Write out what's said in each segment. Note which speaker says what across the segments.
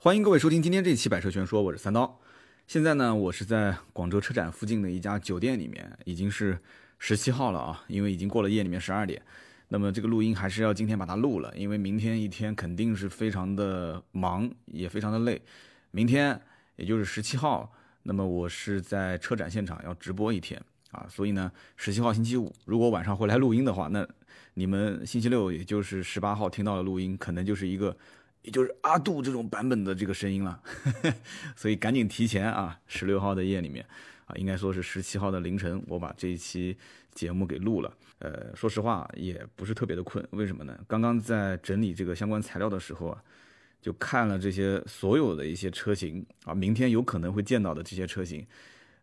Speaker 1: 欢迎各位收听今天这期《百车全说》，我是三刀。现在呢，我是在广州车展附近的一家酒店里面，已经是十七号了啊，因为已经过了夜里面十二点。那么这个录音还是要今天把它录了，因为明天一天肯定是非常的忙，也非常的累。明天也就是十七号，那么我是在车展现场要直播一天啊，所以呢，十七号星期五如果晚上回来录音的话，那你们星期六也就是十八号听到的录音，可能就是一个。也就是阿杜这种版本的这个声音了，所以赶紧提前啊，十六号的夜里面啊，应该说是十七号的凌晨，我把这一期节目给录了。呃，说实话也不是特别的困，为什么呢？刚刚在整理这个相关材料的时候啊，就看了这些所有的一些车型啊，明天有可能会见到的这些车型，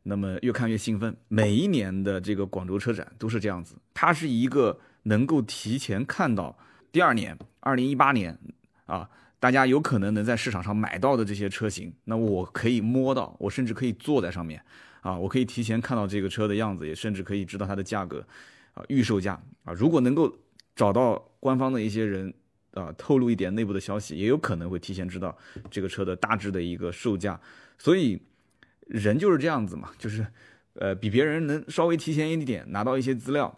Speaker 1: 那么越看越兴奋。每一年的这个广州车展都是这样子，它是一个能够提前看到第二年，二零一八年啊。大家有可能能在市场上买到的这些车型，那我可以摸到，我甚至可以坐在上面，啊，我可以提前看到这个车的样子，也甚至可以知道它的价格，啊，预售价，啊，如果能够找到官方的一些人，啊，透露一点内部的消息，也有可能会提前知道这个车的大致的一个售价。所以人就是这样子嘛，就是，呃，比别人能稍微提前一点拿到一些资料。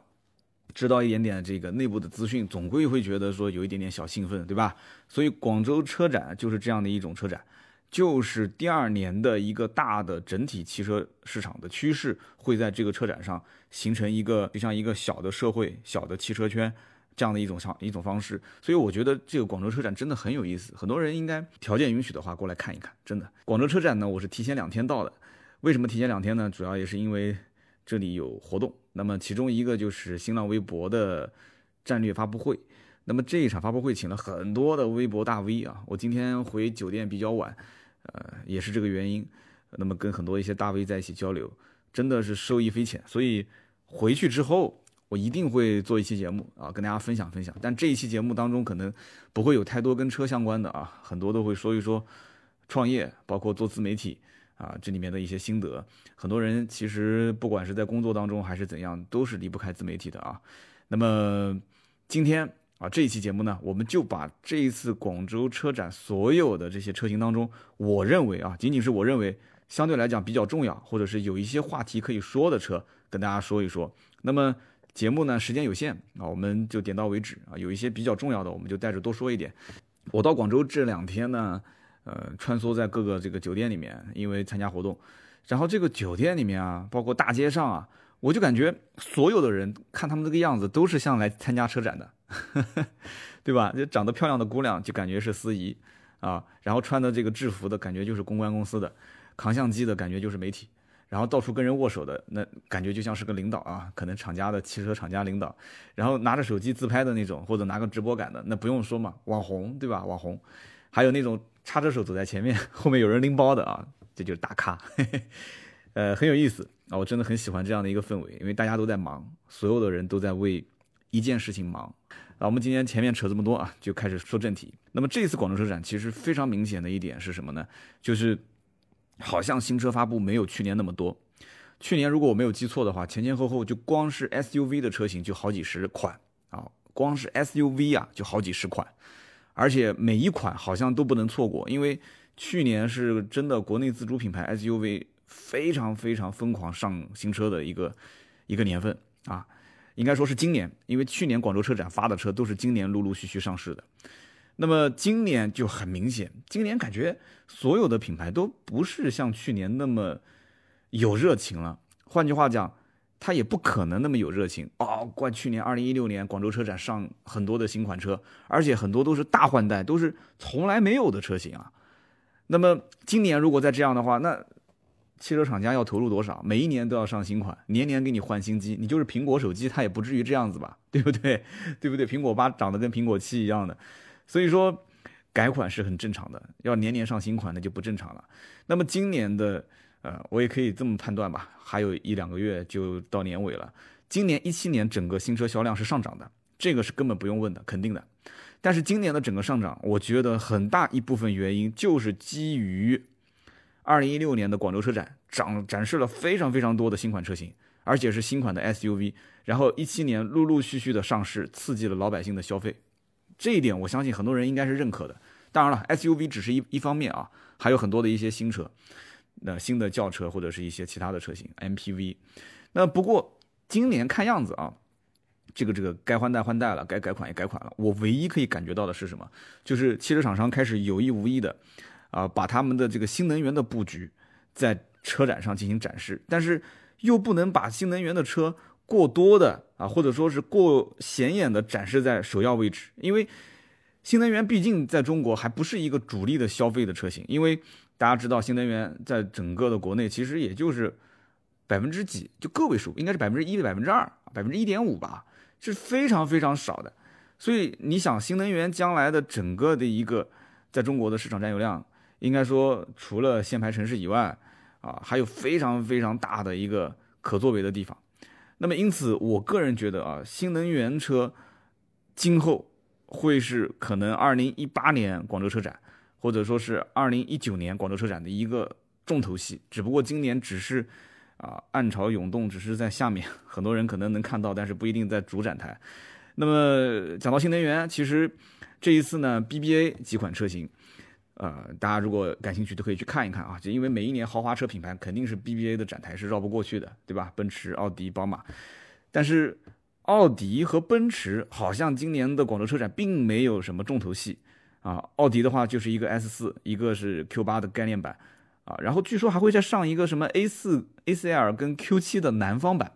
Speaker 1: 知道一点点这个内部的资讯，总归会觉得说有一点点小兴奋，对吧？所以广州车展就是这样的一种车展，就是第二年的一个大的整体汽车市场的趋势会在这个车展上形成一个，就像一个小的社会、小的汽车圈这样的一种像一种方式。所以我觉得这个广州车展真的很有意思，很多人应该条件允许的话过来看一看。真的，广州车展呢，我是提前两天到的。为什么提前两天呢？主要也是因为这里有活动。那么其中一个就是新浪微博的战略发布会，那么这一场发布会请了很多的微博大 V 啊，我今天回酒店比较晚，呃，也是这个原因，那么跟很多一些大 V 在一起交流，真的是受益匪浅，所以回去之后我一定会做一期节目啊，跟大家分享分享，但这一期节目当中可能不会有太多跟车相关的啊，很多都会说一说创业，包括做自媒体。啊，这里面的一些心得，很多人其实不管是在工作当中还是怎样，都是离不开自媒体的啊。那么今天啊，这一期节目呢，我们就把这一次广州车展所有的这些车型当中，我认为啊，仅仅是我认为相对来讲比较重要，或者是有一些话题可以说的车，跟大家说一说。那么节目呢，时间有限啊，我们就点到为止啊。有一些比较重要的，我们就带着多说一点。我到广州这两天呢。呃，穿梭在各个这个酒店里面，因为参加活动，然后这个酒店里面啊，包括大街上啊，我就感觉所有的人看他们这个样子，都是像来参加车展的，对吧？就长得漂亮的姑娘就感觉是司仪啊，然后穿的这个制服的感觉就是公关公司的，扛相机的感觉就是媒体，然后到处跟人握手的那感觉就像是个领导啊，可能厂家的汽车厂家领导，然后拿着手机自拍的那种，或者拿个直播杆的，那不用说嘛，网红对吧？网红，还有那种。插着手走在前面，后面有人拎包的啊，这就是大咖，呃，很有意思啊，我真的很喜欢这样的一个氛围，因为大家都在忙，所有的人都在为一件事情忙。啊，我们今天前面扯这么多啊，就开始说正题。那么这次广州车展其实非常明显的一点是什么呢？就是好像新车发布没有去年那么多。去年如果我没有记错的话，前前后后就光是 SUV 的车型就好几十款啊，光是 SUV 啊就好几十款。而且每一款好像都不能错过，因为去年是真的国内自主品牌 SUV 非常非常疯狂上新车的一个一个年份啊，应该说是今年，因为去年广州车展发的车都是今年陆陆续续上市的，那么今年就很明显，今年感觉所有的品牌都不是像去年那么有热情了，换句话讲。他也不可能那么有热情哦！怪去年二零一六年广州车展上很多的新款车，而且很多都是大换代，都是从来没有的车型啊。那么今年如果再这样的话，那汽车厂家要投入多少？每一年都要上新款，年年给你换新机，你就是苹果手机，它也不至于这样子吧？对不对？对不对？苹果八长得跟苹果七一样的，所以说改款是很正常的，要年年上新款那就不正常了。那么今年的。呃，我也可以这么判断吧，还有一两个月就到年尾了。今年一七年整个新车销量是上涨的，这个是根本不用问的，肯定的。但是今年的整个上涨，我觉得很大一部分原因就是基于二零一六年的广州车展展展示了非常非常多的新款车型，而且是新款的 SUV，然后一七年陆陆续续的上市，刺激了老百姓的消费，这一点我相信很多人应该是认可的。当然了，SUV 只是一一方面啊，还有很多的一些新车，那新的轿车或者是一些其他的车型 MPV。那不过今年看样子啊，这个这个该换代换代了，该改款也改款了。我唯一可以感觉到的是什么？就是汽车厂商开始有意无意的啊，把他们的这个新能源的布局在车展上进行展示，但是又不能把新能源的车过多的啊，或者说是过显眼的展示在首要位置，因为新能源毕竟在中国还不是一个主力的消费的车型，因为大家知道新能源在整个的国内其实也就是百分之几，就个位数，应该是百分之一、百分之二、百分之一点五吧，是非常非常少的。所以你想，新能源将来的整个的一个在中国的市场占有量，应该说除了限牌城市以外，啊，还有非常非常大的一个可作为的地方。那么因此，我个人觉得啊，新能源车今后会是可能二零一八年广州车展，或者说是二零一九年广州车展的一个重头戏。只不过今年只是啊暗潮涌动，只是在下面，很多人可能能看到，但是不一定在主展台。那么讲到新能源，其实这一次呢，BBA 几款车型。呃，大家如果感兴趣都可以去看一看啊，就因为每一年豪华车品牌肯定是 BBA 的展台是绕不过去的，对吧？奔驰、奥迪、宝马，但是奥迪和奔驰好像今年的广州车展并没有什么重头戏啊。奥迪的话就是一个 S 四，一个是 Q 八的概念版啊，然后据说还会再上一个什么 A 四 ACL 跟 Q 七的南方版。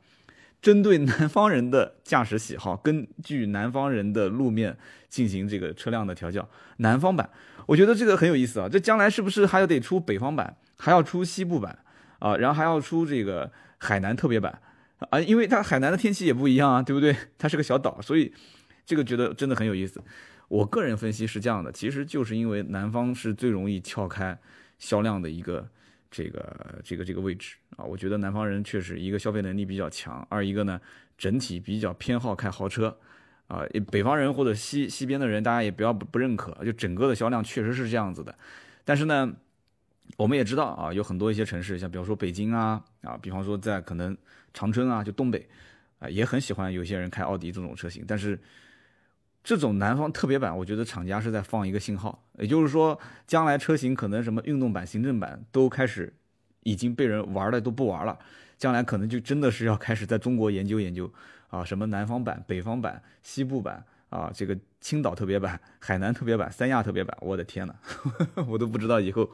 Speaker 1: 针对南方人的驾驶喜好，根据南方人的路面进行这个车辆的调教。南方版，我觉得这个很有意思啊！这将来是不是还要得出北方版，还要出西部版啊？然后还要出这个海南特别版啊？因为它海南的天气也不一样啊，对不对？它是个小岛，所以这个觉得真的很有意思。我个人分析是这样的，其实就是因为南方是最容易撬开销量的一个。这个这个这个位置啊，我觉得南方人确实一个消费能力比较强，二一个呢整体比较偏好开豪车，啊，北方人或者西西边的人，大家也不要不不认可，就整个的销量确实是这样子的。但是呢，我们也知道啊，有很多一些城市，像比方说北京啊啊，比方说在可能长春啊，就东北啊，也很喜欢有些人开奥迪这种车型，但是。这种南方特别版，我觉得厂家是在放一个信号，也就是说，将来车型可能什么运动版、行政版都开始已经被人玩的都不玩了，将来可能就真的是要开始在中国研究研究啊，什么南方版、北方版、西部版啊，这个青岛特别版、海南特别版、三亚特别版，我的天呐，我都不知道以后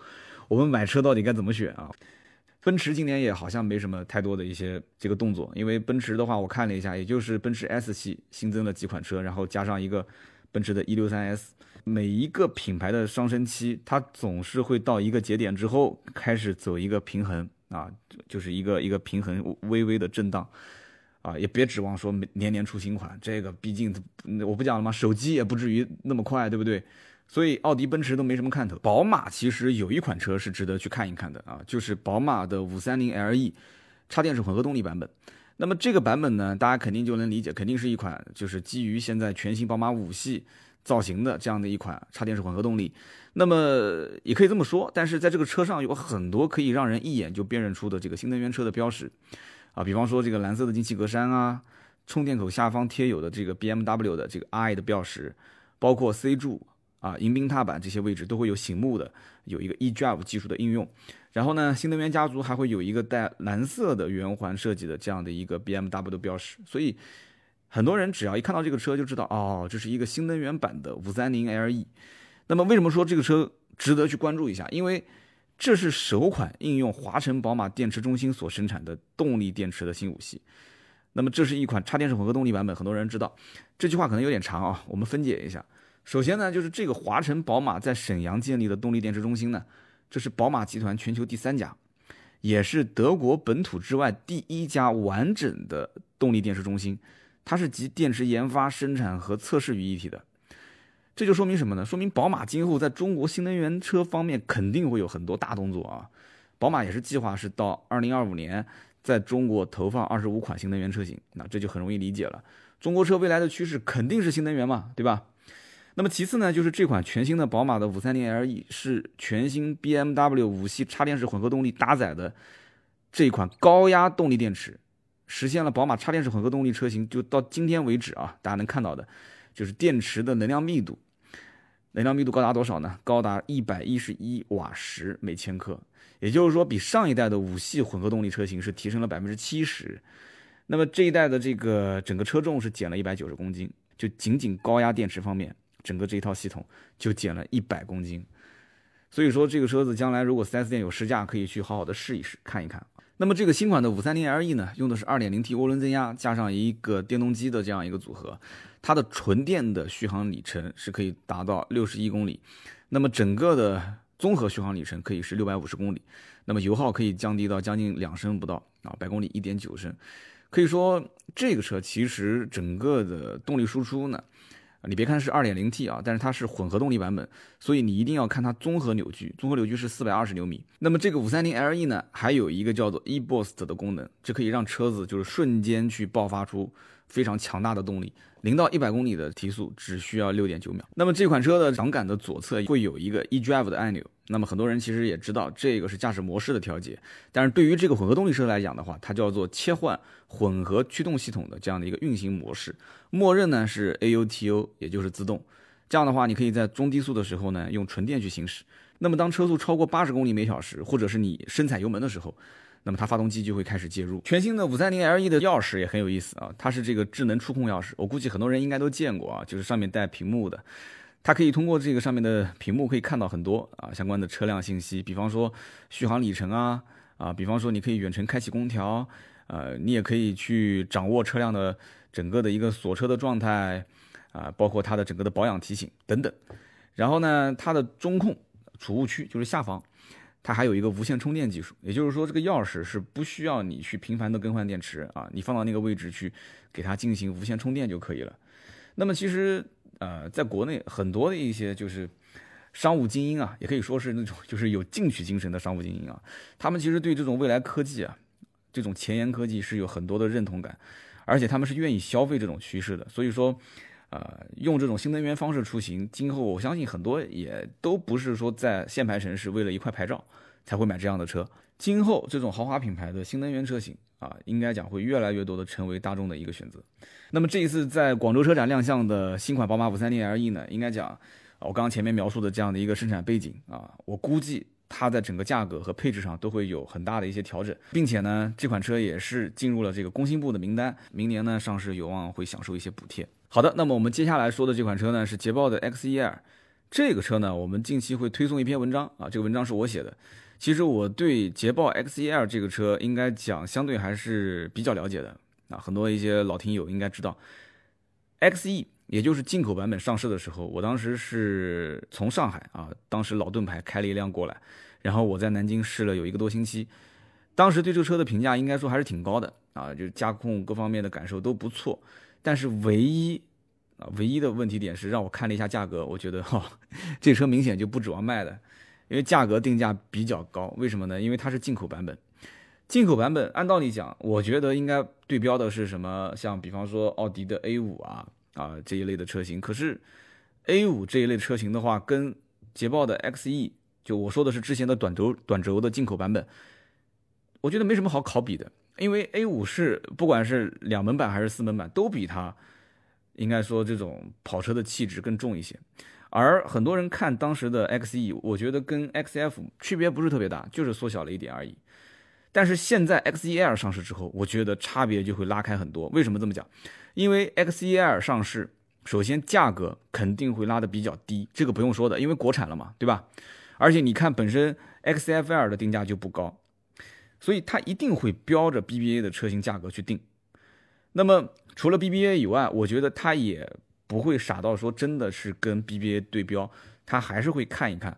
Speaker 1: 我们买车到底该怎么选啊。奔驰今年也好像没什么太多的一些这个动作，因为奔驰的话，我看了一下，也就是奔驰 S 系新增了几款车，然后加上一个奔驰的 E63S。每一个品牌的上升期，它总是会到一个节点之后开始走一个平衡啊，就是一个一个平衡，微微的震荡啊，也别指望说年年出新款，这个毕竟我不讲了吗？手机也不至于那么快，对不对？所以奥迪、奔驰都没什么看头。宝马其实有一款车是值得去看一看的啊，就是宝马的五三零 LE，插电式混合动力版本。那么这个版本呢，大家肯定就能理解，肯定是一款就是基于现在全新宝马五系造型的这样的一款插电式混合动力。那么也可以这么说，但是在这个车上有很多可以让人一眼就辨认出的这个新能源车的标识啊，比方说这个蓝色的进气格栅啊，充电口下方贴有的这个 BMW 的这个 i 的标识，包括 C 柱。啊，迎宾踏板这些位置都会有醒目的，有一个 eDrive 技术的应用。然后呢，新能源家族还会有一个带蓝色的圆环设计的这样的一个 BMW 标识。所以很多人只要一看到这个车就知道，哦，这是一个新能源版的五三零 LE。那么为什么说这个车值得去关注一下？因为这是首款应用华晨宝马电池中心所生产的动力电池的新五系。那么这是一款插电式混合动力版本，很多人知道。这句话可能有点长啊，我们分解一下。首先呢，就是这个华晨宝马在沈阳建立的动力电池中心呢，这是宝马集团全球第三家，也是德国本土之外第一家完整的动力电池中心。它是集电池研发、生产和测试于一体的。这就说明什么呢？说明宝马今后在中国新能源车方面肯定会有很多大动作啊！宝马也是计划是到二零二五年在中国投放二十五款新能源车型。那这就很容易理解了，中国车未来的趋势肯定是新能源嘛，对吧？那么其次呢，就是这款全新的宝马的五三零 LE 是全新 BMW 五系插电式混合动力搭载的这款高压动力电池，实现了宝马插电式混合动力车型就到今天为止啊，大家能看到的，就是电池的能量密度，能量密度高达多少呢？高达一百一十一瓦时每千克，也就是说比上一代的五系混合动力车型是提升了百分之七十。那么这一代的这个整个车重是减了一百九十公斤，就仅仅高压电池方面，整个这一套系统就减了一百公斤。所以说这个车子将来如果 4S 店有试驾，可以去好好的试一试看一看。那么这个新款的 530Le 呢，用的是 2.0T 涡轮增压加上一个电动机的这样一个组合，它的纯电的续航里程是可以达到六十一公里，那么整个的综合续航里程可以是六百五十公里，那么油耗可以降低到将近两升不到啊，百公里一点九升，可以说这个车其实整个的动力输出呢。你别看是二点零 T 啊，但是它是混合动力版本，所以你一定要看它综合扭矩，综合扭矩是四百二十牛米。那么这个五三零 LE 呢，还有一个叫做 eBoost 的功能，这可以让车子就是瞬间去爆发出非常强大的动力。零到一百公里的提速只需要六点九秒。那么这款车的挡杆的左侧会有一个 eDrive 的按钮。那么很多人其实也知道这个是驾驶模式的调节，但是对于这个混合动力车来讲的话，它叫做切换混合驱动系统的这样的一个运行模式，默认呢是 AUTO，也就是自动。这样的话，你可以在中低速的时候呢用纯电去行驶。那么当车速超过八十公里每小时，或者是你深踩油门的时候，那么它发动机就会开始介入。全新的五三零 LE 的钥匙也很有意思啊，它是这个智能触控钥匙，我估计很多人应该都见过啊，就是上面带屏幕的。它可以通过这个上面的屏幕可以看到很多啊相关的车辆信息，比方说续航里程啊啊，比方说你可以远程开启空调，呃，你也可以去掌握车辆的整个的一个锁车的状态啊，包括它的整个的保养提醒等等。然后呢，它的中控储物区就是下方，它还有一个无线充电技术，也就是说这个钥匙是不需要你去频繁的更换电池啊，你放到那个位置去给它进行无线充电就可以了。那么其实。呃，在国内很多的一些就是商务精英啊，也可以说是那种就是有进取精神的商务精英啊，他们其实对这种未来科技啊，这种前沿科技是有很多的认同感，而且他们是愿意消费这种趋势的。所以说，呃，用这种新能源方式出行，今后我相信很多也都不是说在限牌城市为了一块牌照才会买这样的车。今后这种豪华品牌的新能源车型啊，应该讲会越来越多的成为大众的一个选择。那么这一次在广州车展亮相的新款宝马 530Le 呢，应该讲，我刚刚前面描述的这样的一个生产背景啊，我估计它在整个价格和配置上都会有很大的一些调整，并且呢，这款车也是进入了这个工信部的名单，明年呢上市有望会享受一些补贴。好的，那么我们接下来说的这款车呢是捷豹的 XE-L，这个车呢我们近期会推送一篇文章啊，这个文章是我写的。其实我对捷豹 XE-L 这个车应该讲相对还是比较了解的啊，很多一些老听友应该知道，XE 也就是进口版本上市的时候，我当时是从上海啊，当时老盾牌开了一辆过来，然后我在南京试了有一个多星期，当时对这个车的评价应该说还是挺高的啊，就是驾控各方面的感受都不错，但是唯一啊唯一的问题点是让我看了一下价格，我觉得哈，这车明显就不指望卖的。因为价格定价比较高，为什么呢？因为它是进口版本。进口版本按道理讲，我觉得应该对标的是什么？像比方说奥迪的 A 五啊啊这一类的车型。可是 A 五这一类车型的话，跟捷豹的 XE，就我说的是之前的短轴短轴的进口版本，我觉得没什么好考比的。因为 A 五是不管是两门版还是四门版，都比它应该说这种跑车的气质更重一些。而很多人看当时的 XE，我觉得跟 XF 区别不是特别大，就是缩小了一点而已。但是现在 XEL 上市之后，我觉得差别就会拉开很多。为什么这么讲？因为 XEL 上市，首先价格肯定会拉得比较低，这个不用说的，因为国产了嘛，对吧？而且你看本身 XFL 的定价就不高，所以它一定会标着 BBA 的车型价格去定。那么除了 BBA 以外，我觉得它也。不会傻到说真的是跟 BBA 对标，他还是会看一看，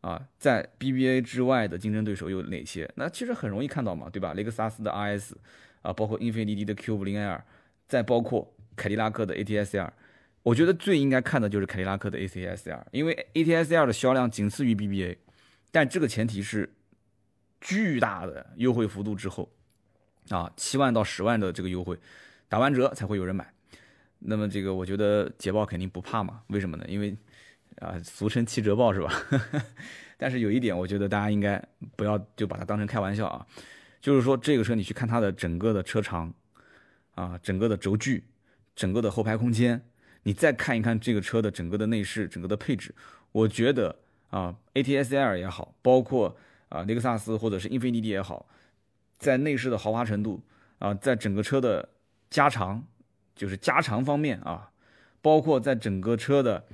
Speaker 1: 啊，在 BBA 之外的竞争对手有哪些？那其实很容易看到嘛，对吧？雷克萨斯的 RS，啊，包括英菲尼迪的 Q50L，再包括凯迪拉克的 ATS-R，我觉得最应该看的就是凯迪拉克的 ATS-R，因为 ATS-R 的销量仅次于 BBA，但这个前提是巨大的优惠幅度之后，啊，七万到十万的这个优惠，打完折才会有人买。那么这个我觉得捷豹肯定不怕嘛？为什么呢？因为啊，俗称七折豹是吧？但是有一点，我觉得大家应该不要就把它当成开玩笑啊。就是说这个车你去看它的整个的车长啊，整个的轴距，整个的后排空间，你再看一看这个车的整个的内饰、整个的配置，我觉得啊，ATS L 也好，包括啊雷克萨斯或者是英菲尼迪也好，在内饰的豪华程度啊，在整个车的加长，就是加长方面啊，包括在整个车的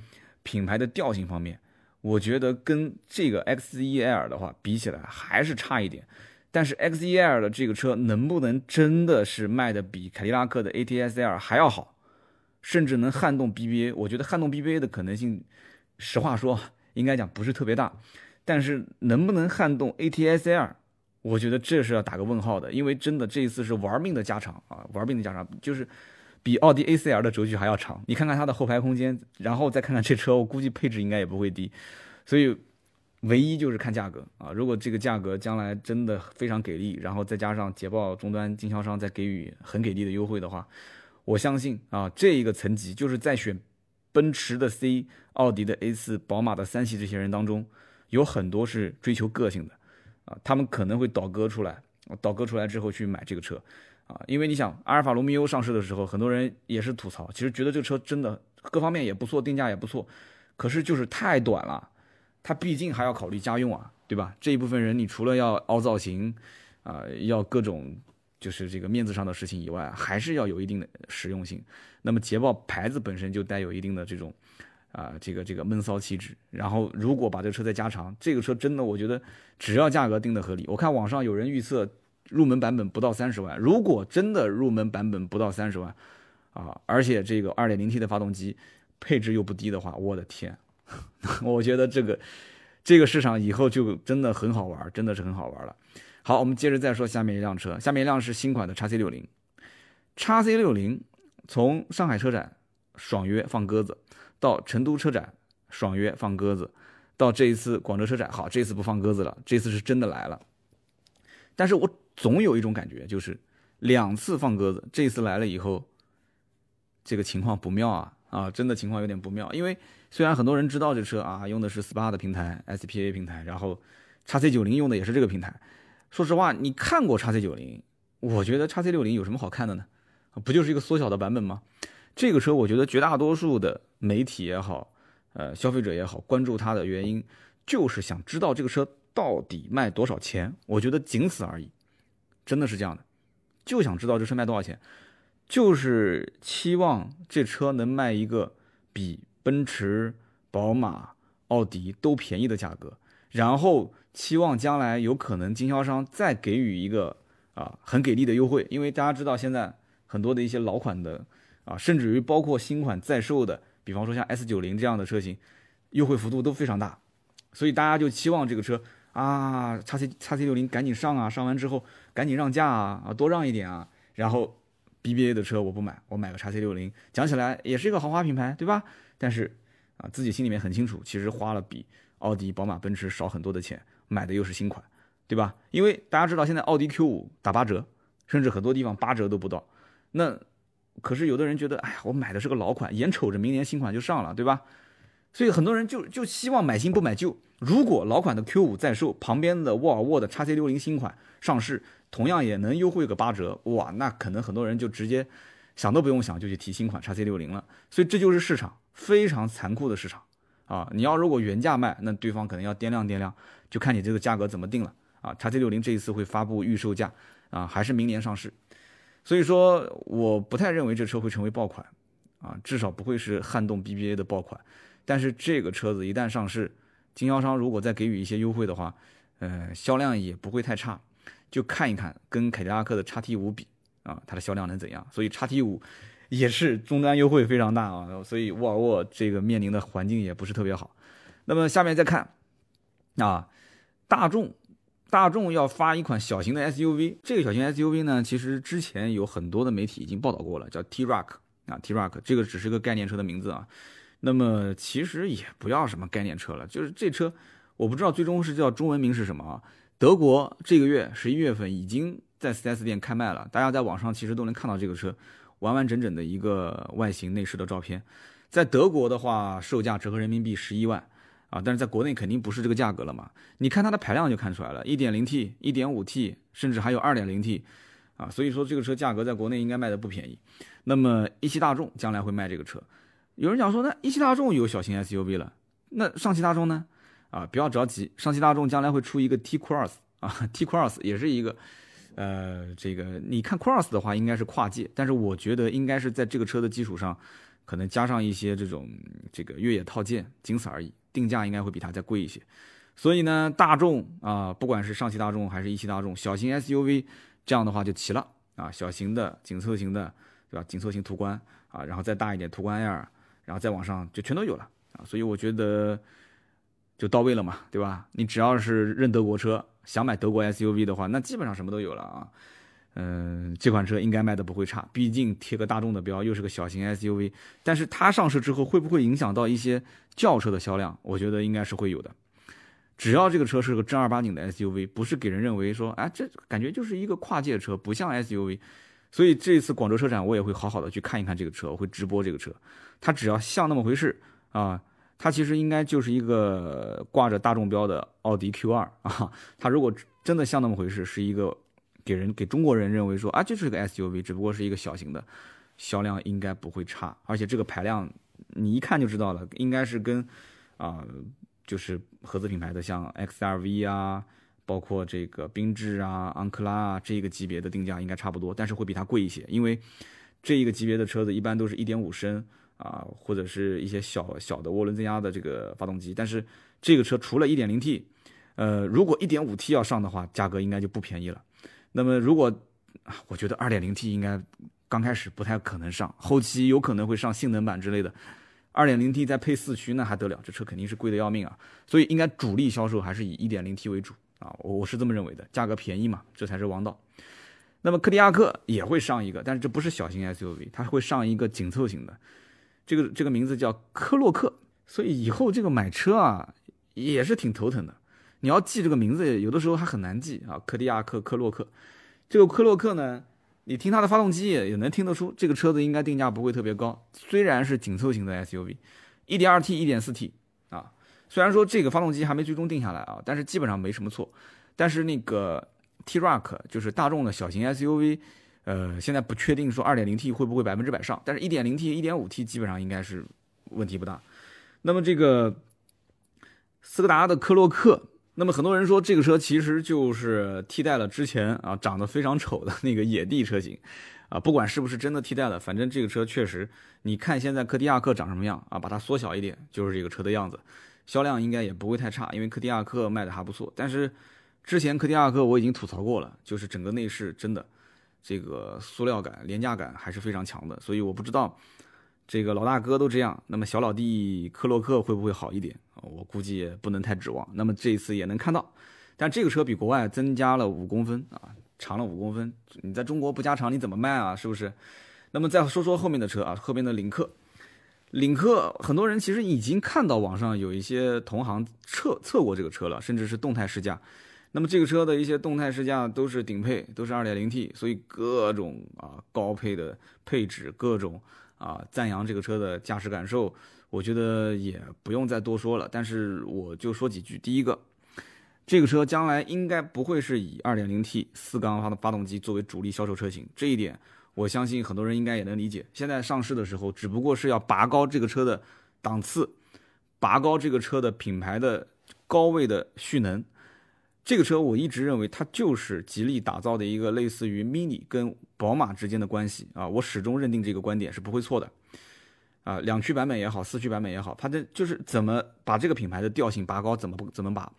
Speaker 1: 品牌的调性方面，我觉得跟这个 X1L 的话比起来还是差一点。但是 X1L 的这个车能不能真的是卖的比凯迪拉克的 ATS L 还要好？甚至能撼动 BBA，我觉得撼动 BBA 的可能性，实话说，应该讲不是特别大。但是能不能撼动 ATS-L，我觉得这是要打个问号的。因为真的这一次是玩命的加长啊，玩命的加长，就是比奥迪 A4L 的轴距还要长。你看看它的后排空间，然后再看看这车，我估计配置应该也不会低。所以唯一就是看价格啊，如果这个价格将来真的非常给力，然后再加上捷豹终端经销商再给予很给力的优惠的话。我相信啊，这一个层级就是在选奔驰的 C、奥迪的 A 四、宝马的三系这些人当中，有很多是追求个性的啊，他们可能会倒戈出来，倒戈出来之后去买这个车啊，因为你想，阿尔法罗密欧上市的时候，很多人也是吐槽，其实觉得这个车真的各方面也不错，定价也不错，可是就是太短了，它毕竟还要考虑家用啊，对吧？这一部分人，你除了要凹造型啊，要各种。就是这个面子上的事情以外，还是要有一定的实用性。那么捷豹牌子本身就带有一定的这种，啊，这个这个闷骚气质。然后如果把这个车再加长，这个车真的我觉得只要价格定的合理，我看网上有人预测入门版本不到三十万。如果真的入门版本不到三十万，啊，而且这个二点零 T 的发动机配置又不低的话，我的天，我觉得这个这个市场以后就真的很好玩，真的是很好玩了。好，我们接着再说下面一辆车。下面一辆是新款的叉 C 六零，叉 C 六零从上海车展爽约放鸽子，到成都车展爽约放鸽子，到这一次广州车展，好，这次不放鸽子了，这次是真的来了。但是我总有一种感觉，就是两次放鸽子，这次来了以后，这个情况不妙啊啊，真的情况有点不妙。因为虽然很多人知道这车啊，用的是 SPA 的平台，SPA 平台，然后叉 C 九零用的也是这个平台。说实话，你看过叉 C 九零？我觉得叉 C 六零有什么好看的呢？不就是一个缩小的版本吗？这个车，我觉得绝大多数的媒体也好，呃，消费者也好，关注它的原因，就是想知道这个车到底卖多少钱。我觉得仅此而已，真的是这样的，就想知道这车卖多少钱，就是期望这车能卖一个比奔驰、宝马、奥迪都便宜的价格，然后。期望将来有可能经销商再给予一个啊很给力的优惠，因为大家知道现在很多的一些老款的啊，甚至于包括新款在售的，比方说像 S 九零这样的车型，优惠幅度都非常大，所以大家就期望这个车啊，叉 C 叉 C 六零赶紧上啊，上完之后赶紧让价啊，啊多让一点啊，然后 BBA 的车我不买，我买个叉 C 六零，讲起来也是一个豪华品牌，对吧？但是啊自己心里面很清楚，其实花了比奥迪、宝马、奔驰少很多的钱。买的又是新款，对吧？因为大家知道现在奥迪 Q 五打八折，甚至很多地方八折都不到。那可是有的人觉得，哎呀，我买的是个老款，眼瞅着明年新款就上了，对吧？所以很多人就就希望买新不买旧。如果老款的 Q 五在售，旁边的沃尔沃的 x C 六零新款上市，同样也能优惠个八折，哇，那可能很多人就直接想都不用想就去提新款 x C 六零了。所以这就是市场非常残酷的市场啊！你要如果原价卖，那对方可能要掂量掂量。就看你这个价格怎么定了啊！叉 C 六零这一次会发布预售价啊，还是明年上市，所以说我不太认为这车会成为爆款啊，至少不会是撼动 BBA 的爆款。但是这个车子一旦上市，经销商如果再给予一些优惠的话，呃，销量也不会太差。就看一看跟凯迪拉克的叉 T 五比啊，它的销量能怎样？所以叉 T 五也是终端优惠非常大啊，所以沃尔沃这个面临的环境也不是特别好。那么下面再看啊。大众，大众要发一款小型的 SUV，这个小型 SUV 呢，其实之前有很多的媒体已经报道过了，叫 T-Roc k 啊，T-Roc k 这个只是个概念车的名字啊。那么其实也不要什么概念车了，就是这车，我不知道最终是叫中文名是什么啊。德国这个月十一月份已经在 4S 店开卖了，大家在网上其实都能看到这个车完完整整的一个外形内饰的照片。在德国的话，售价折合人民币十一万。啊，但是在国内肯定不是这个价格了嘛？你看它的排量就看出来了，1.0T、1.5T，甚至还有 2.0T，啊，所以说这个车价格在国内应该卖的不便宜。那么一汽大众将来会卖这个车，有人讲说，那一汽大众有小型 SUV 了，那上汽大众呢？啊，不要着急，上汽大众将来会出一个 T Cross 啊，T Cross 也是一个，呃，这个你看 Cross 的话应该是跨界，但是我觉得应该是在这个车的基础上，可能加上一些这种这个越野套件，仅此而已，定价应该会比它再贵一些。所以呢，大众啊，不管是上汽大众还是一汽大众，小型 SUV 这样的话就齐了啊，小型的紧凑型的，对吧？紧凑型途观啊，然后再大一点途观 L，然后再往上就全都有了啊，所以我觉得。就到位了嘛，对吧？你只要是认德国车，想买德国 SUV 的话，那基本上什么都有了啊。嗯，这款车应该卖的不会差，毕竟贴个大众的标，又是个小型 SUV。但是它上市之后会不会影响到一些轿车的销量？我觉得应该是会有的。只要这个车是个正儿八经的 SUV，不是给人认为说，哎，这感觉就是一个跨界车，不像 SUV。所以这次广州车展我也会好好的去看一看这个车，我会直播这个车。它只要像那么回事啊。它其实应该就是一个挂着大众标的奥迪 Q2 啊，它如果真的像那么回事，是一个给人给中国人认为说啊，就是个 SUV，只不过是一个小型的，销量应该不会差，而且这个排量你一看就知道了，应该是跟啊就是合资品牌的像 XRV 啊，包括这个缤智啊、昂克拉啊这个级别的定价应该差不多，但是会比它贵一些，因为这一个级别的车子一般都是一点五升。啊，或者是一些小小的涡轮增压的这个发动机，但是这个车除了一点零 T，呃，如果一点五 T 要上的话，价格应该就不便宜了。那么如果，我觉得二点零 T 应该刚开始不太可能上，后期有可能会上性能版之类的。二点零 T 再配四驱那还得了，这车肯定是贵的要命啊。所以应该主力销售还是以一点零 T 为主啊，我我是这么认为的，价格便宜嘛，这才是王道。那么柯迪亚克也会上一个，但是这不是小型 SUV，它会上一个紧凑型的。这个这个名字叫科洛克，所以以后这个买车啊也是挺头疼的。你要记这个名字，有的时候还很难记啊。柯迪亚克、科洛克，这个科洛克呢，你听它的发动机也能听得出，这个车子应该定价不会特别高。虽然是紧凑型的 SUV，1.2T、1.4T，虽然说这个发动机还没最终定下来啊，但是基本上没什么错。但是那个 T Rock 就是大众的小型 SUV。呃，现在不确定说二点零 T 会不会百分之百上，但是一点零 T、一点五 T 基本上应该是问题不大。那么这个斯柯达的科洛克，那么很多人说这个车其实就是替代了之前啊长得非常丑的那个野地车型啊，不管是不是真的替代了，反正这个车确实，你看现在柯迪亚克长什么样啊，把它缩小一点就是这个车的样子，销量应该也不会太差，因为柯迪亚克卖的还不错。但是之前柯迪亚克我已经吐槽过了，就是整个内饰真的。这个塑料感、廉价感还是非常强的，所以我不知道这个老大哥都这样，那么小老弟克洛克会不会好一点我估计也不能太指望。那么这一次也能看到，但这个车比国外增加了五公分啊，长了五公分。你在中国不加长你怎么卖啊？是不是？那么再说说后面的车啊，后面的领克，领克很多人其实已经看到网上有一些同行测测过这个车了，甚至是动态试驾。那么这个车的一些动态试驾都是顶配，都是 2.0T，所以各种啊高配的配置，各种啊赞扬这个车的驾驶感受，我觉得也不用再多说了。但是我就说几句，第一个，这个车将来应该不会是以 2.0T 四缸发的发动机作为主力销售车型，这一点我相信很多人应该也能理解。现在上市的时候，只不过是要拔高这个车的档次，拔高这个车的品牌的高位的蓄能。这个车我一直认为它就是吉利打造的一个类似于 Mini 跟宝马之间的关系啊，我始终认定这个观点是不会错的，啊，两驱版本也好，四驱版本也好，它的就是怎么把这个品牌的调性拔高，怎么不怎么拔，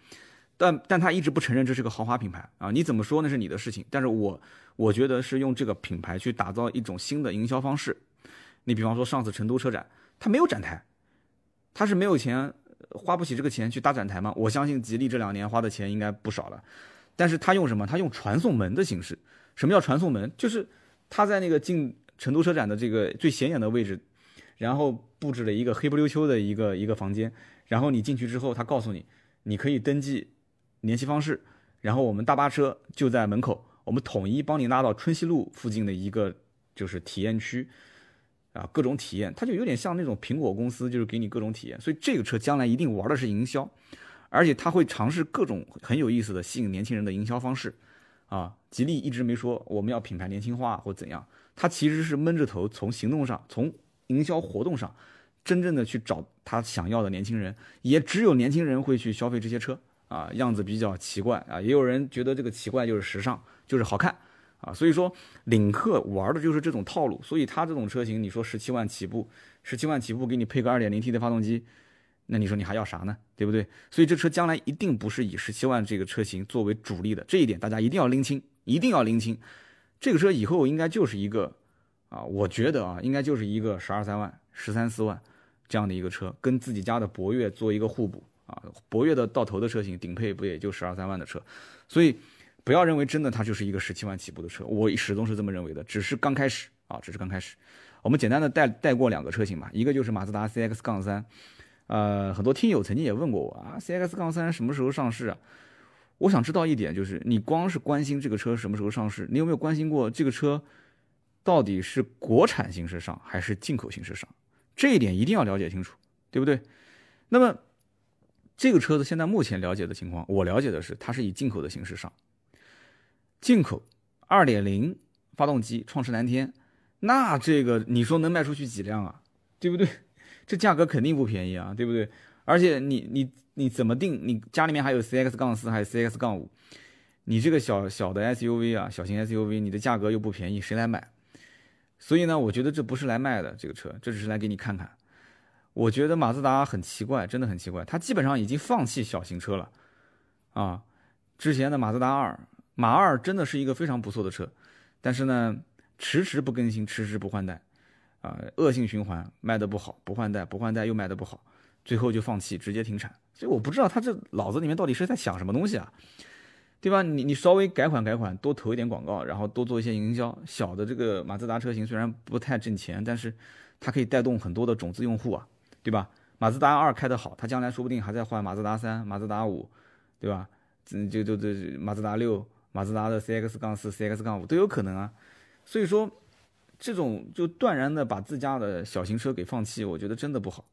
Speaker 1: 但但他一直不承认这是个豪华品牌啊，你怎么说那是你的事情，但是我我觉得是用这个品牌去打造一种新的营销方式，你比方说上次成都车展，它没有展台，它是没有钱。花不起这个钱去搭展台吗？我相信吉利这两年花的钱应该不少了，但是他用什么？他用传送门的形式。什么叫传送门？就是他在那个进成都车展的这个最显眼的位置，然后布置了一个黑不溜秋的一个一个房间，然后你进去之后，他告诉你，你可以登记联系方式，然后我们大巴车就在门口，我们统一帮你拉到春熙路附近的一个就是体验区。啊，各种体验，它就有点像那种苹果公司，就是给你各种体验。所以这个车将来一定玩的是营销，而且它会尝试各种很有意思的吸引年轻人的营销方式。啊，吉利一直没说我们要品牌年轻化或怎样，它其实是闷着头从行动上，从营销活动上真正的去找他想要的年轻人，也只有年轻人会去消费这些车啊，样子比较奇怪啊，也有人觉得这个奇怪就是时尚，就是好看啊，所以说领克玩的就是这种套路，所以它这种车型，你说十七万起步，十七万起步给你配个二点零 T 的发动机，那你说你还要啥呢？对不对？所以这车将来一定不是以十七万这个车型作为主力的，这一点大家一定要拎清，一定要拎清，这个车以后应该就是一个啊，我觉得啊，应该就是一个十二三万、十三四万。这样的一个车跟自己家的博越做一个互补啊，博越的到头的车型顶配不也就十二三万的车，所以不要认为真的它就是一个十七万起步的车，我始终是这么认为的，只是刚开始啊，只是刚开始。我们简单的带带过两个车型嘛，一个就是马自达 CX 杠三，呃，很多听友曾经也问过我啊，CX 杠三什么时候上市啊？我想知道一点就是，你光是关心这个车什么时候上市，你有没有关心过这个车到底是国产形式上还是进口形式上？这一点一定要了解清楚，对不对？那么这个车子现在目前了解的情况，我了解的是它是以进口的形式上，进口二点零发动机，创驰蓝天，那这个你说能卖出去几辆啊？对不对？这价格肯定不便宜啊，对不对？而且你你你怎么定？你家里面还有 CX 杠四还有 CX 杠五，你这个小小的 SUV 啊，小型 SUV，你的价格又不便宜，谁来买？所以呢，我觉得这不是来卖的这个车，这只是来给你看看。我觉得马自达很奇怪，真的很奇怪，它基本上已经放弃小型车了啊。之前的马自达二、马二真的是一个非常不错的车，但是呢，迟迟不更新，迟迟不换代，啊，恶性循环，卖的不好，不换代，不换代又卖的不好，最后就放弃，直接停产。所以我不知道他这脑子里面到底是在想什么东西啊。对吧？你你稍微改款改款，多投一点广告，然后多做一些营销。小的这个马自达车型虽然不太挣钱，但是它可以带动很多的种子用户啊，对吧？马自达二开得好，它将来说不定还在换马自达三、马自达五，对吧？嗯，就就就马自达六、马自达的 CX 杠四、CX 杠五都有可能啊。所以说，这种就断然的把自家的小型车给放弃，我觉得真的不好。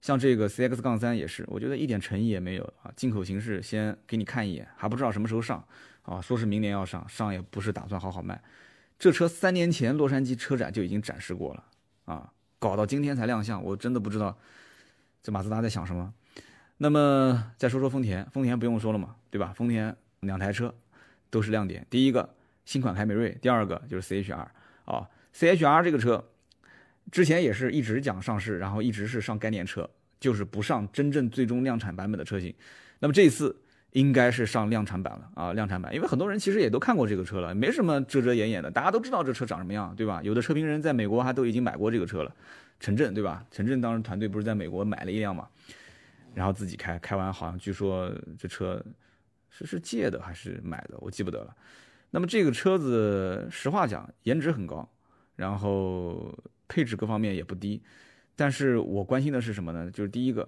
Speaker 1: 像这个 CX 杠三也是，我觉得一点诚意也没有啊！进口形式先给你看一眼，还不知道什么时候上啊？说是明年要上，上也不是打算好好卖。这车三年前洛杉矶车展就已经展示过了啊，搞到今天才亮相，我真的不知道这马自达在想什么。那么再说说丰田，丰田不用说了嘛，对吧？丰田两台车都是亮点，第一个新款凯美瑞，第二个就是 CHR 啊，CHR 这个车。之前也是一直讲上市，然后一直是上概念车，就是不上真正最终量产版本的车型。那么这一次应该是上量产版了啊，量产版，因为很多人其实也都看过这个车了，没什么遮遮掩掩的，大家都知道这车长什么样，对吧？有的车评人在美国还都已经买过这个车了，陈震对吧？陈震当时团队不是在美国买了一辆嘛，然后自己开，开完好像据说这车是是借的还是买的，我记不得了。那么这个车子实话讲，颜值很高，然后。配置各方面也不低，但是我关心的是什么呢？就是第一个，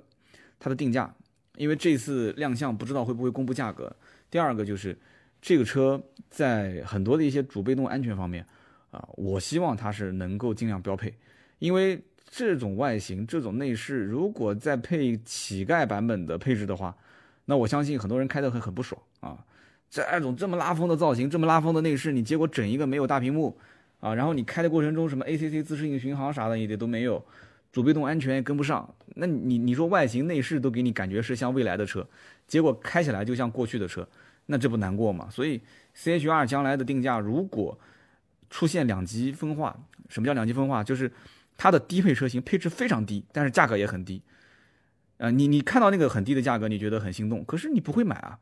Speaker 1: 它的定价，因为这次亮相不知道会不会公布价格。第二个就是这个车在很多的一些主被动安全方面，啊，我希望它是能够尽量标配，因为这种外形、这种内饰，如果再配乞丐版本的配置的话，那我相信很多人开的会很不爽啊。这种这么拉风的造型，这么拉风的内饰，你结果整一个没有大屏幕。啊，然后你开的过程中，什么 ACC 自适应巡航啥的，一点都没有，主被动安全也跟不上。那你你说外形内饰都给你感觉是像未来的车，结果开起来就像过去的车，那这不难过吗？所以 CHR 将来的定价如果出现两极分化，什么叫两极分化？就是它的低配车型配置非常低，但是价格也很低。呃，你你看到那个很低的价格，你觉得很心动，可是你不会买啊。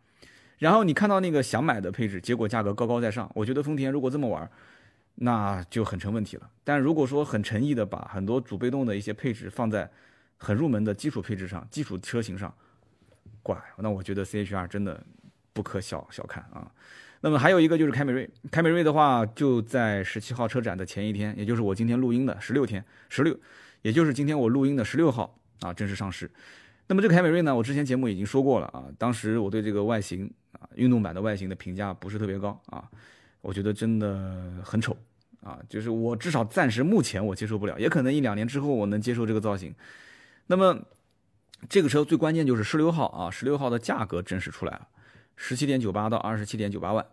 Speaker 1: 然后你看到那个想买的配置，结果价格高高在上。我觉得丰田如果这么玩。那就很成问题了。但如果说很诚意的把很多主被动的一些配置放在很入门的基础配置上、基础车型上，怪，那我觉得 CHR 真的不可小小看啊。那么还有一个就是凯美瑞，凯美瑞的话就在十七号车展的前一天，也就是我今天录音的十六天，十六，也就是今天我录音的十六号啊，正式上市。那么这个凯美瑞呢，我之前节目已经说过了啊，当时我对这个外形啊，运动版的外形的评价不是特别高啊，我觉得真的很丑。啊，就是我至少暂时目前我接受不了，也可能一两年之后我能接受这个造型。那么这个车最关键就是十六号啊，十六号的价格正式出来了，十七点九八到二十七点九八万。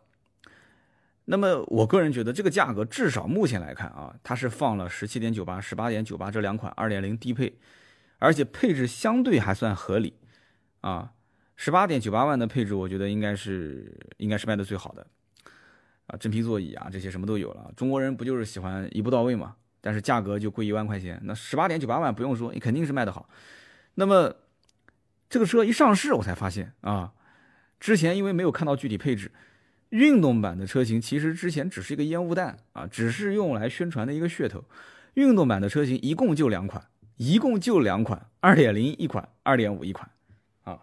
Speaker 1: 那么我个人觉得这个价格至少目前来看啊，它是放了十七点九八、十八点九八这两款二点零低配而且配置相对还算合理，啊，十八点九八万的配置，我觉得应该是应该是卖的最好的，啊，真皮座椅啊，这些什么都有了。中国人不就是喜欢一步到位嘛？但是价格就贵一万块钱，那十八点九八万不用说，你肯定是卖的好。那么这个车一上市，我才发现啊，之前因为没有看到具体配置，运动版的车型其实之前只是一个烟雾弹啊，只是用来宣传的一个噱头。运动版的车型一共就两款。一共就两款，二点零一款，二点五一款，啊，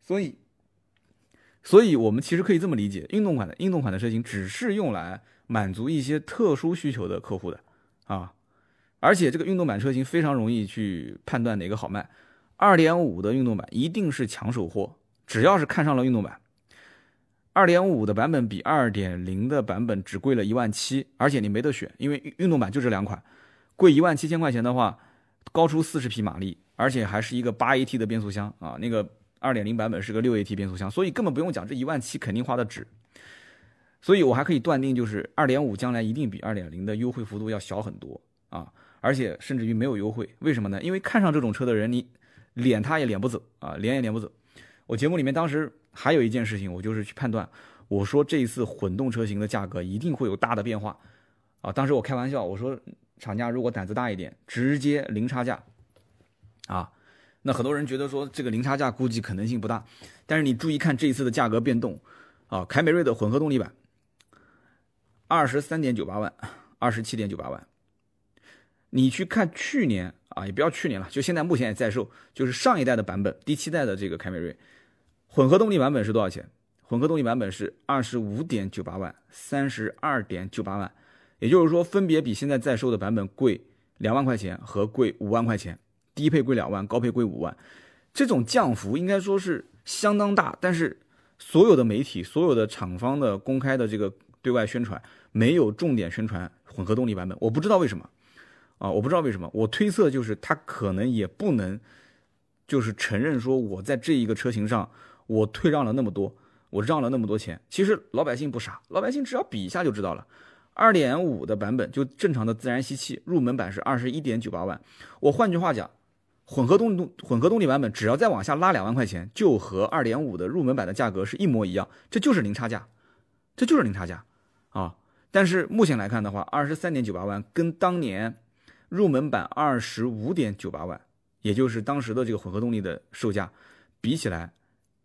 Speaker 1: 所以，所以我们其实可以这么理解，运动款的运动款的车型只是用来满足一些特殊需求的客户的，啊，而且这个运动版车型非常容易去判断哪个好卖，二点五的运动版一定是抢手货，只要是看上了运动版，二点五的版本比二点零的版本只贵了一万七，而且你没得选，因为运动版就这两款，贵一万七千块钱的话。高出四十匹马力，而且还是一个八 AT 的变速箱啊！那个二点零版本是个六 AT 变速箱，所以根本不用讲，这一万七肯定花的值。所以我还可以断定，就是二点五将来一定比二点零的优惠幅度要小很多啊！而且甚至于没有优惠，为什么呢？因为看上这种车的人，你撵他也撵不走啊，撵也撵不走。我节目里面当时还有一件事情，我就是去判断，我说这一次混动车型的价格一定会有大的变化啊！当时我开玩笑，我说。厂家如果胆子大一点，直接零差价，啊，那很多人觉得说这个零差价估计可能性不大，但是你注意看这一次的价格变动，啊，凯美瑞的混合动力版，二十三点九八万，二十七点九八万，你去看去年啊，也不要去年了，就现在目前也在售，就是上一代的版本，第七代的这个凯美瑞，混合动力版本是多少钱？混合动力版本是二十五点九八万，三十二点九八万。也就是说，分别比现在在售的版本贵两万块钱和贵五万块钱，低配贵两万，高配贵五万，这种降幅应该说是相当大。但是，所有的媒体、所有的厂方的公开的这个对外宣传，没有重点宣传混合动力版本，我不知道为什么啊，我不知道为什么。我推测就是他可能也不能，就是承认说我在这一个车型上我退让了那么多，我让了那么多钱。其实老百姓不傻，老百姓只要比一下就知道了。二点五的版本就正常的自然吸气，入门版是二十一点九八万。我换句话讲，混合动动混合动力版本只要再往下拉两万块钱，就和二点五的入门版的价格是一模一样，这就是零差价，这就是零差价啊！但是目前来看的话，二十三点九八万跟当年入门版二十五点九八万，也就是当时的这个混合动力的售价比起来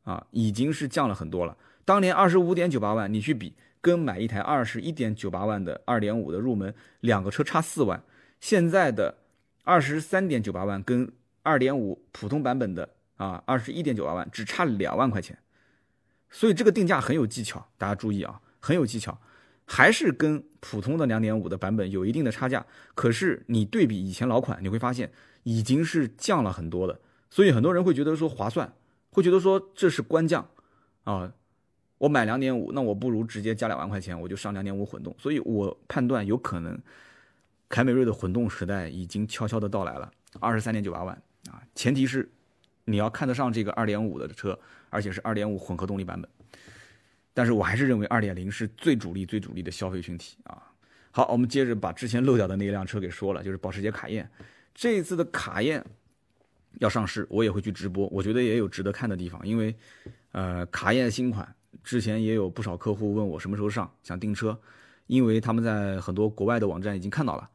Speaker 1: 啊，已经是降了很多了。当年二十五点九八万，你去比。跟买一台二十一点九八万的二点五的入门，两个车差四万。现在的二十三点九八万跟二点五普通版本的啊二十一点九八万只差两万块钱，所以这个定价很有技巧，大家注意啊，很有技巧，还是跟普通的两点五的版本有一定的差价。可是你对比以前老款，你会发现已经是降了很多的，所以很多人会觉得说划算，会觉得说这是官降啊。我买两点五，那我不如直接加两万块钱，我就上两点五混动。所以我判断有可能，凯美瑞的混动时代已经悄悄的到来了。二十三点九八万啊，前提是你要看得上这个二点五的车，而且是二点五混合动力版本。但是我还是认为二点零是最主力、最主力的消费群体啊。好，我们接着把之前漏掉的那辆车给说了，就是保时捷卡宴。这一次的卡宴要上市，我也会去直播，我觉得也有值得看的地方，因为呃，卡宴新款。之前也有不少客户问我什么时候上，想订车，因为他们在很多国外的网站已经看到了，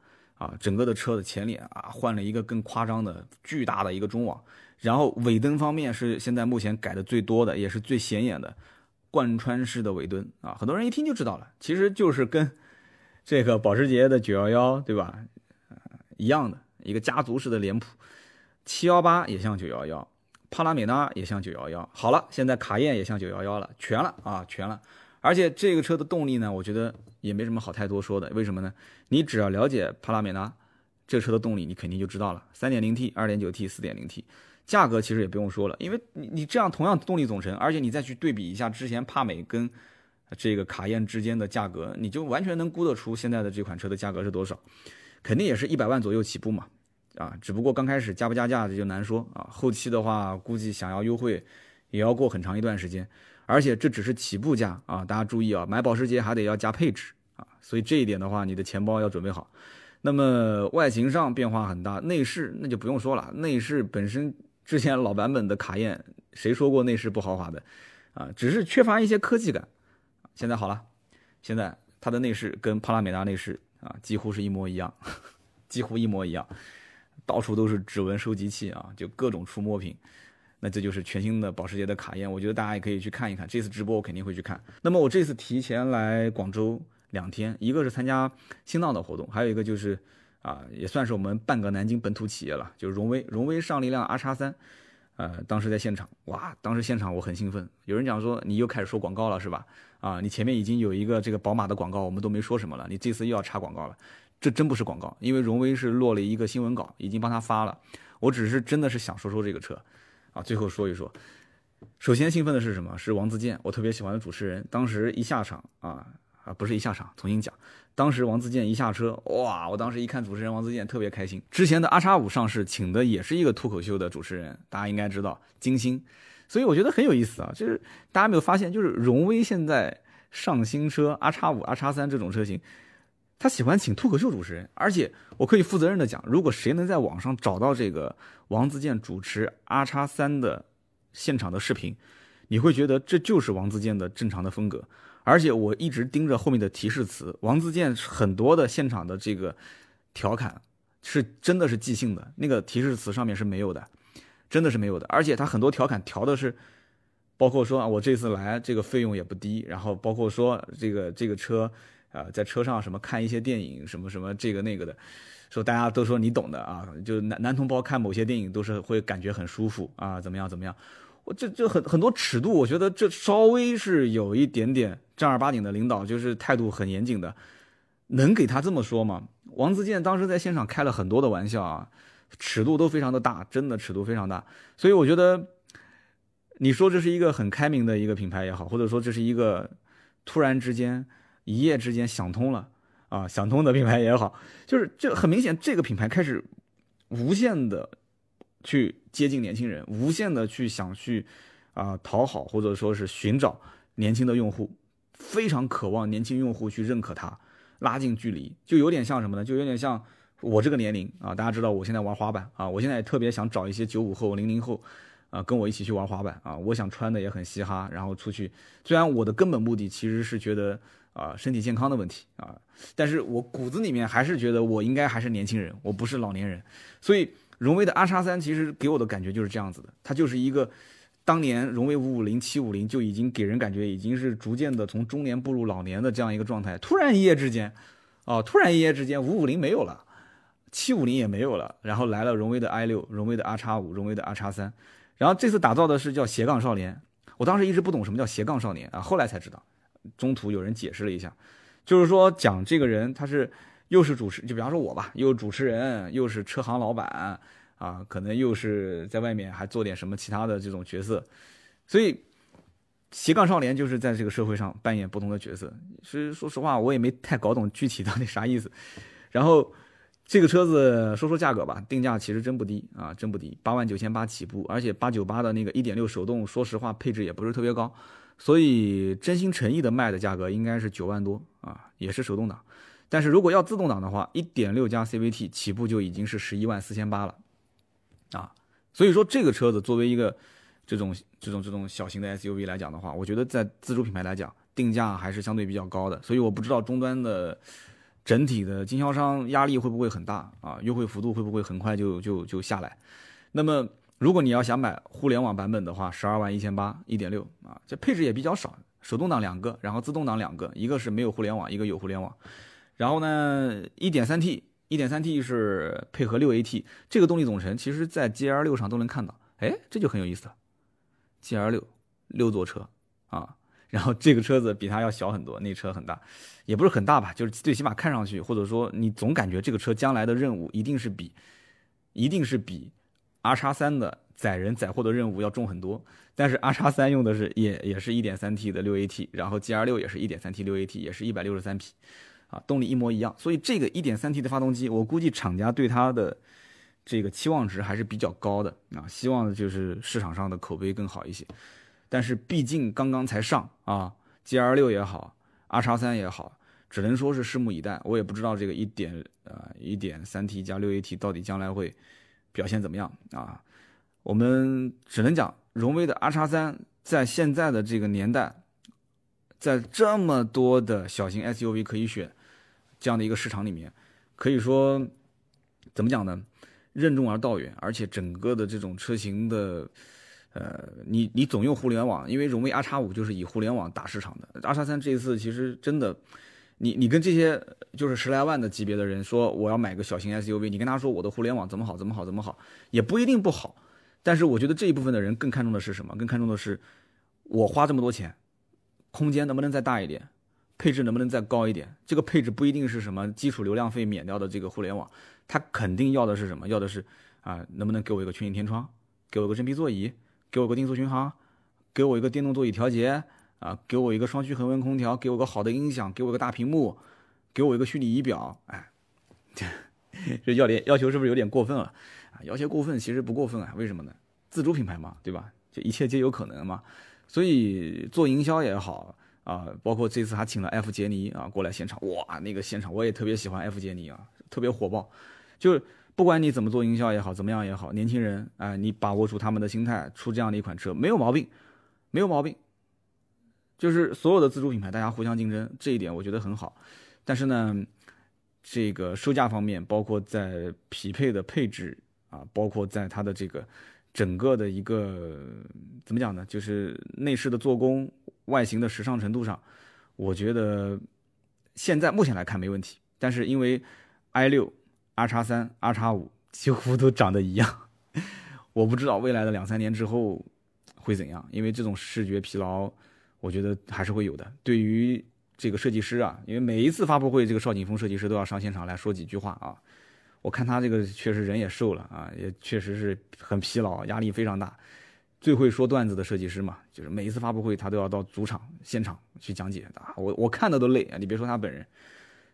Speaker 1: 啊，整个的车的前脸啊换了一个更夸张的巨大的一个中网，然后尾灯方面是现在目前改的最多的，也是最显眼的贯穿式的尾灯啊，很多人一听就知道了，其实就是跟这个保时捷的911对吧，一样的一个家族式的脸谱，718也像911。帕拉梅拉也像九幺幺，好了，现在卡宴也像九幺幺了，全了啊，全了。而且这个车的动力呢，我觉得也没什么好太多说的。为什么呢？你只要了解帕拉梅拉这车的动力，你肯定就知道了。三点零 T、二点九 T、四点零 T，价格其实也不用说了，因为你你这样同样动力总成，而且你再去对比一下之前帕美跟这个卡宴之间的价格，你就完全能估得出现在的这款车的价格是多少，肯定也是一百万左右起步嘛。啊，只不过刚开始加不加价这就难说啊，后期的话估计想要优惠，也要过很长一段时间，而且这只是起步价啊，大家注意啊，买保时捷还得要加配置啊，所以这一点的话，你的钱包要准备好。那么外形上变化很大，内饰那就不用说了，内饰本身之前老版本的卡宴，谁说过内饰不豪华的？啊，只是缺乏一些科技感。现在好了，现在它的内饰跟帕拉梅拉内饰啊几乎是一模一样，几乎一模一样，到处都是指纹收集器啊，就各种触摸屏。那这就是全新的保时捷的卡宴，我觉得大家也可以去看一看。这次直播我肯定会去看。那么我这次提前来广州两天，一个是参加新浪的活动，还有一个就是啊，也算是我们半个南京本土企业了，就是荣威，荣威上了一辆 R 叉三，呃，当时在现场，哇，当时现场我很兴奋。有人讲说你又开始说广告了是吧？啊，你前面已经有一个这个宝马的广告，我们都没说什么了，你这次又要插广告了，这真不是广告，因为荣威是落了一个新闻稿，已经帮他发了。我只是真的是想说说这个车。啊，最后说一说，首先兴奋的是什么？是王自健，我特别喜欢的主持人。当时一下场啊啊，不是一下场，重新讲。当时王自健一下车，哇！我当时一看主持人王自健，特别开心。之前的 R 叉五上市，请的也是一个脱口秀的主持人，大家应该知道金星。所以我觉得很有意思啊，就是大家没有发现，就是荣威现在上新车 R 叉五、R 叉三这种车型，他喜欢请脱口秀主持人，而且我可以负责任的讲，如果谁能在网上找到这个。王自健主持 R 叉三的现场的视频，你会觉得这就是王自健的正常的风格。而且我一直盯着后面的提示词，王自健很多的现场的这个调侃是真的是即兴的，那个提示词上面是没有的，真的是没有的。而且他很多调侃调的是，包括说啊，我这次来这个费用也不低，然后包括说这个这个车啊，在车上什么看一些电影什么什么这个那个的。说大家都说你懂的啊，就男男同胞看某些电影都是会感觉很舒服啊，怎么样怎么样？我这这很很多尺度，我觉得这稍微是有一点点正儿八经的领导，就是态度很严谨的，能给他这么说吗？王自健当时在现场开了很多的玩笑啊，尺度都非常的大，真的尺度非常大。所以我觉得，你说这是一个很开明的一个品牌也好，或者说这是一个突然之间一夜之间想通了。啊，想通的品牌也好，就是这很明显，这个品牌开始无限的去接近年轻人，无限的去想去啊讨好或者说是寻找年轻的用户，非常渴望年轻用户去认可它，拉近距离，就有点像什么呢？就有点像我这个年龄啊，大家知道我现在玩滑板啊，我现在也特别想找一些九五后、零零后啊，跟我一起去玩滑板啊，我想穿的也很嘻哈，然后出去。虽然我的根本目的其实是觉得。啊，身体健康的问题啊，但是我骨子里面还是觉得我应该还是年轻人，我不是老年人，所以荣威的 R 叉三其实给我的感觉就是这样子的，它就是一个当年荣威五五零、七五零就已经给人感觉已经是逐渐的从中年步入老年的这样一个状态，突然一夜之间，哦，突然一夜之间五五零没有了，七五零也没有了，然后来了荣威的 i 六、荣威的 R 叉五、荣威的 R 叉三，然后这次打造的是叫斜杠少年，我当时一直不懂什么叫斜杠少年啊，后来才知道。中途有人解释了一下，就是说讲这个人他是又是主持，就比方说我吧，又是主持人，又是车行老板啊，可能又是在外面还做点什么其他的这种角色，所以斜杠少年就是在这个社会上扮演不同的角色。其实说实话，我也没太搞懂具体到底啥意思。然后这个车子说说价格吧，定价其实真不低啊，真不低，八万九千八起步，而且八九八的那个一点六手动，说实话配置也不是特别高。所以真心诚意的卖的价格应该是九万多啊，也是手动挡。但是如果要自动挡的话，一点六加 CVT 起步就已经是十一万四千八了啊。所以说这个车子作为一个这种这种这种小型的 SUV 来讲的话，我觉得在自主品牌来讲，定价还是相对比较高的。所以我不知道终端的整体的经销商压力会不会很大啊，优惠幅度会不会很快就就就下来。那么。如果你要想买互联网版本的话，十二万一千八，一点六啊，这配置也比较少，手动挡两个，然后自动挡两个，一个是没有互联网，一个有互联网。然后呢，一点三 T，一点三 T 是配合六 AT，这个动力总成其实在 GL 六上都能看到，哎，这就很有意思了。GL 六六座车啊，然后这个车子比它要小很多，那车很大，也不是很大吧，就是最起码看上去，或者说你总感觉这个车将来的任务一定是比，一定是比。R 叉三的载人载货的任务要重很多，但是 R 叉三用的是也也是一点三 T 的六 AT，然后 GR 六也是一点三 T 六 AT，也是一百六十三匹，啊，动力一模一样，所以这个一点三 T 的发动机，我估计厂家对它的这个期望值还是比较高的啊，希望就是市场上的口碑更好一些。但是毕竟刚刚才上啊，GR 六也好，R 叉三也好，只能说是拭目以待。我也不知道这个一点呃一点三 T 加六 AT 到底将来会表现怎么样啊？我们只能讲荣威的 R 叉三在现在的这个年代，在这么多的小型 SUV 可以选这样的一个市场里面，可以说怎么讲呢？任重而道远，而且整个的这种车型的。呃，你你总用互联网，因为荣威 R 叉五就是以互联网打市场的。R 叉三这一次其实真的，你你跟这些就是十来万的级别的人说我要买个小型 SUV，你跟他说我的互联网怎么好怎么好怎么好，也不一定不好。但是我觉得这一部分的人更看重的是什么？更看重的是我花这么多钱，空间能不能再大一点，配置能不能再高一点？这个配置不一定是什么基础流量费免掉的这个互联网，他肯定要的是什么？要的是啊，能不能给我一个全景天窗，给我个真皮座椅？给我个定速巡航，给我一个电动座椅调节啊，给我一个双区恒温空调，给我个好的音响，给我个大屏幕，给我一个虚拟仪表，哎，这要点要求是不是有点过分了啊？要求过分其实不过分啊，为什么呢？自主品牌嘛，对吧？就一切皆有可能嘛。所以做营销也好啊，包括这次还请了 F 杰尼啊过来现场，哇，那个现场我也特别喜欢 F 杰尼啊，特别火爆，就是。不管你怎么做营销也好，怎么样也好，年轻人，哎，你把握住他们的心态，出这样的一款车没有毛病，没有毛病。就是所有的自主品牌，大家互相竞争，这一点我觉得很好。但是呢，这个售价方面，包括在匹配的配置啊，包括在它的这个整个的一个怎么讲呢？就是内饰的做工、外形的时尚程度上，我觉得现在目前来看没问题。但是因为 i 六。R 叉三、R 叉五几乎都长得一样，我不知道未来的两三年之后会怎样，因为这种视觉疲劳，我觉得还是会有的。对于这个设计师啊，因为每一次发布会，这个邵景峰设计师都要上现场来说几句话啊。我看他这个确实人也瘦了啊，也确实是很疲劳，压力非常大。最会说段子的设计师嘛，就是每一次发布会他都要到主场现场去讲解啊，我我看的都累啊，你别说他本人。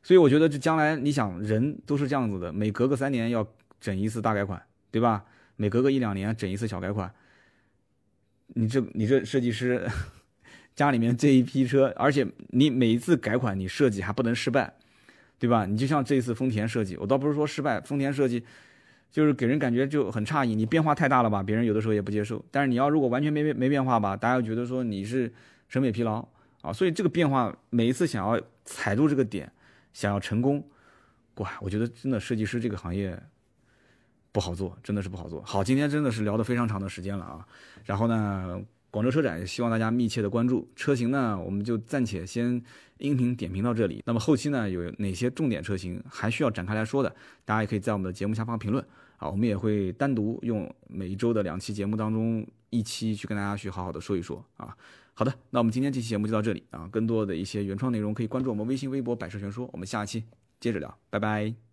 Speaker 1: 所以我觉得这将来你想人都是这样子的，每隔个三年要整一次大改款，对吧？每隔个一两年整一次小改款。你这你这设计师家里面这一批车，而且你每一次改款你设计还不能失败，对吧？你就像这一次丰田设计，我倒不是说失败，丰田设计就是给人感觉就很诧异，你变化太大了吧，别人有的时候也不接受。但是你要如果完全没没变化吧，大家又觉得说你是审美疲劳啊。所以这个变化每一次想要踩住这个点。想要成功，哇！我觉得真的设计师这个行业不好做，真的是不好做。好，今天真的是聊得非常长的时间了啊。然后呢，广州车展也希望大家密切的关注车型呢，我们就暂且先音频点评到这里。那么后期呢，有哪些重点车型还需要展开来说的，大家也可以在我们的节目下方评论啊。我们也会单独用每一周的两期节目当中一期去跟大家去好好的说一说啊。好的，那我们今天这期节目就到这里啊！更多的一些原创内容可以关注我们微信、微博“百车全说”。我们下期接着聊，拜拜。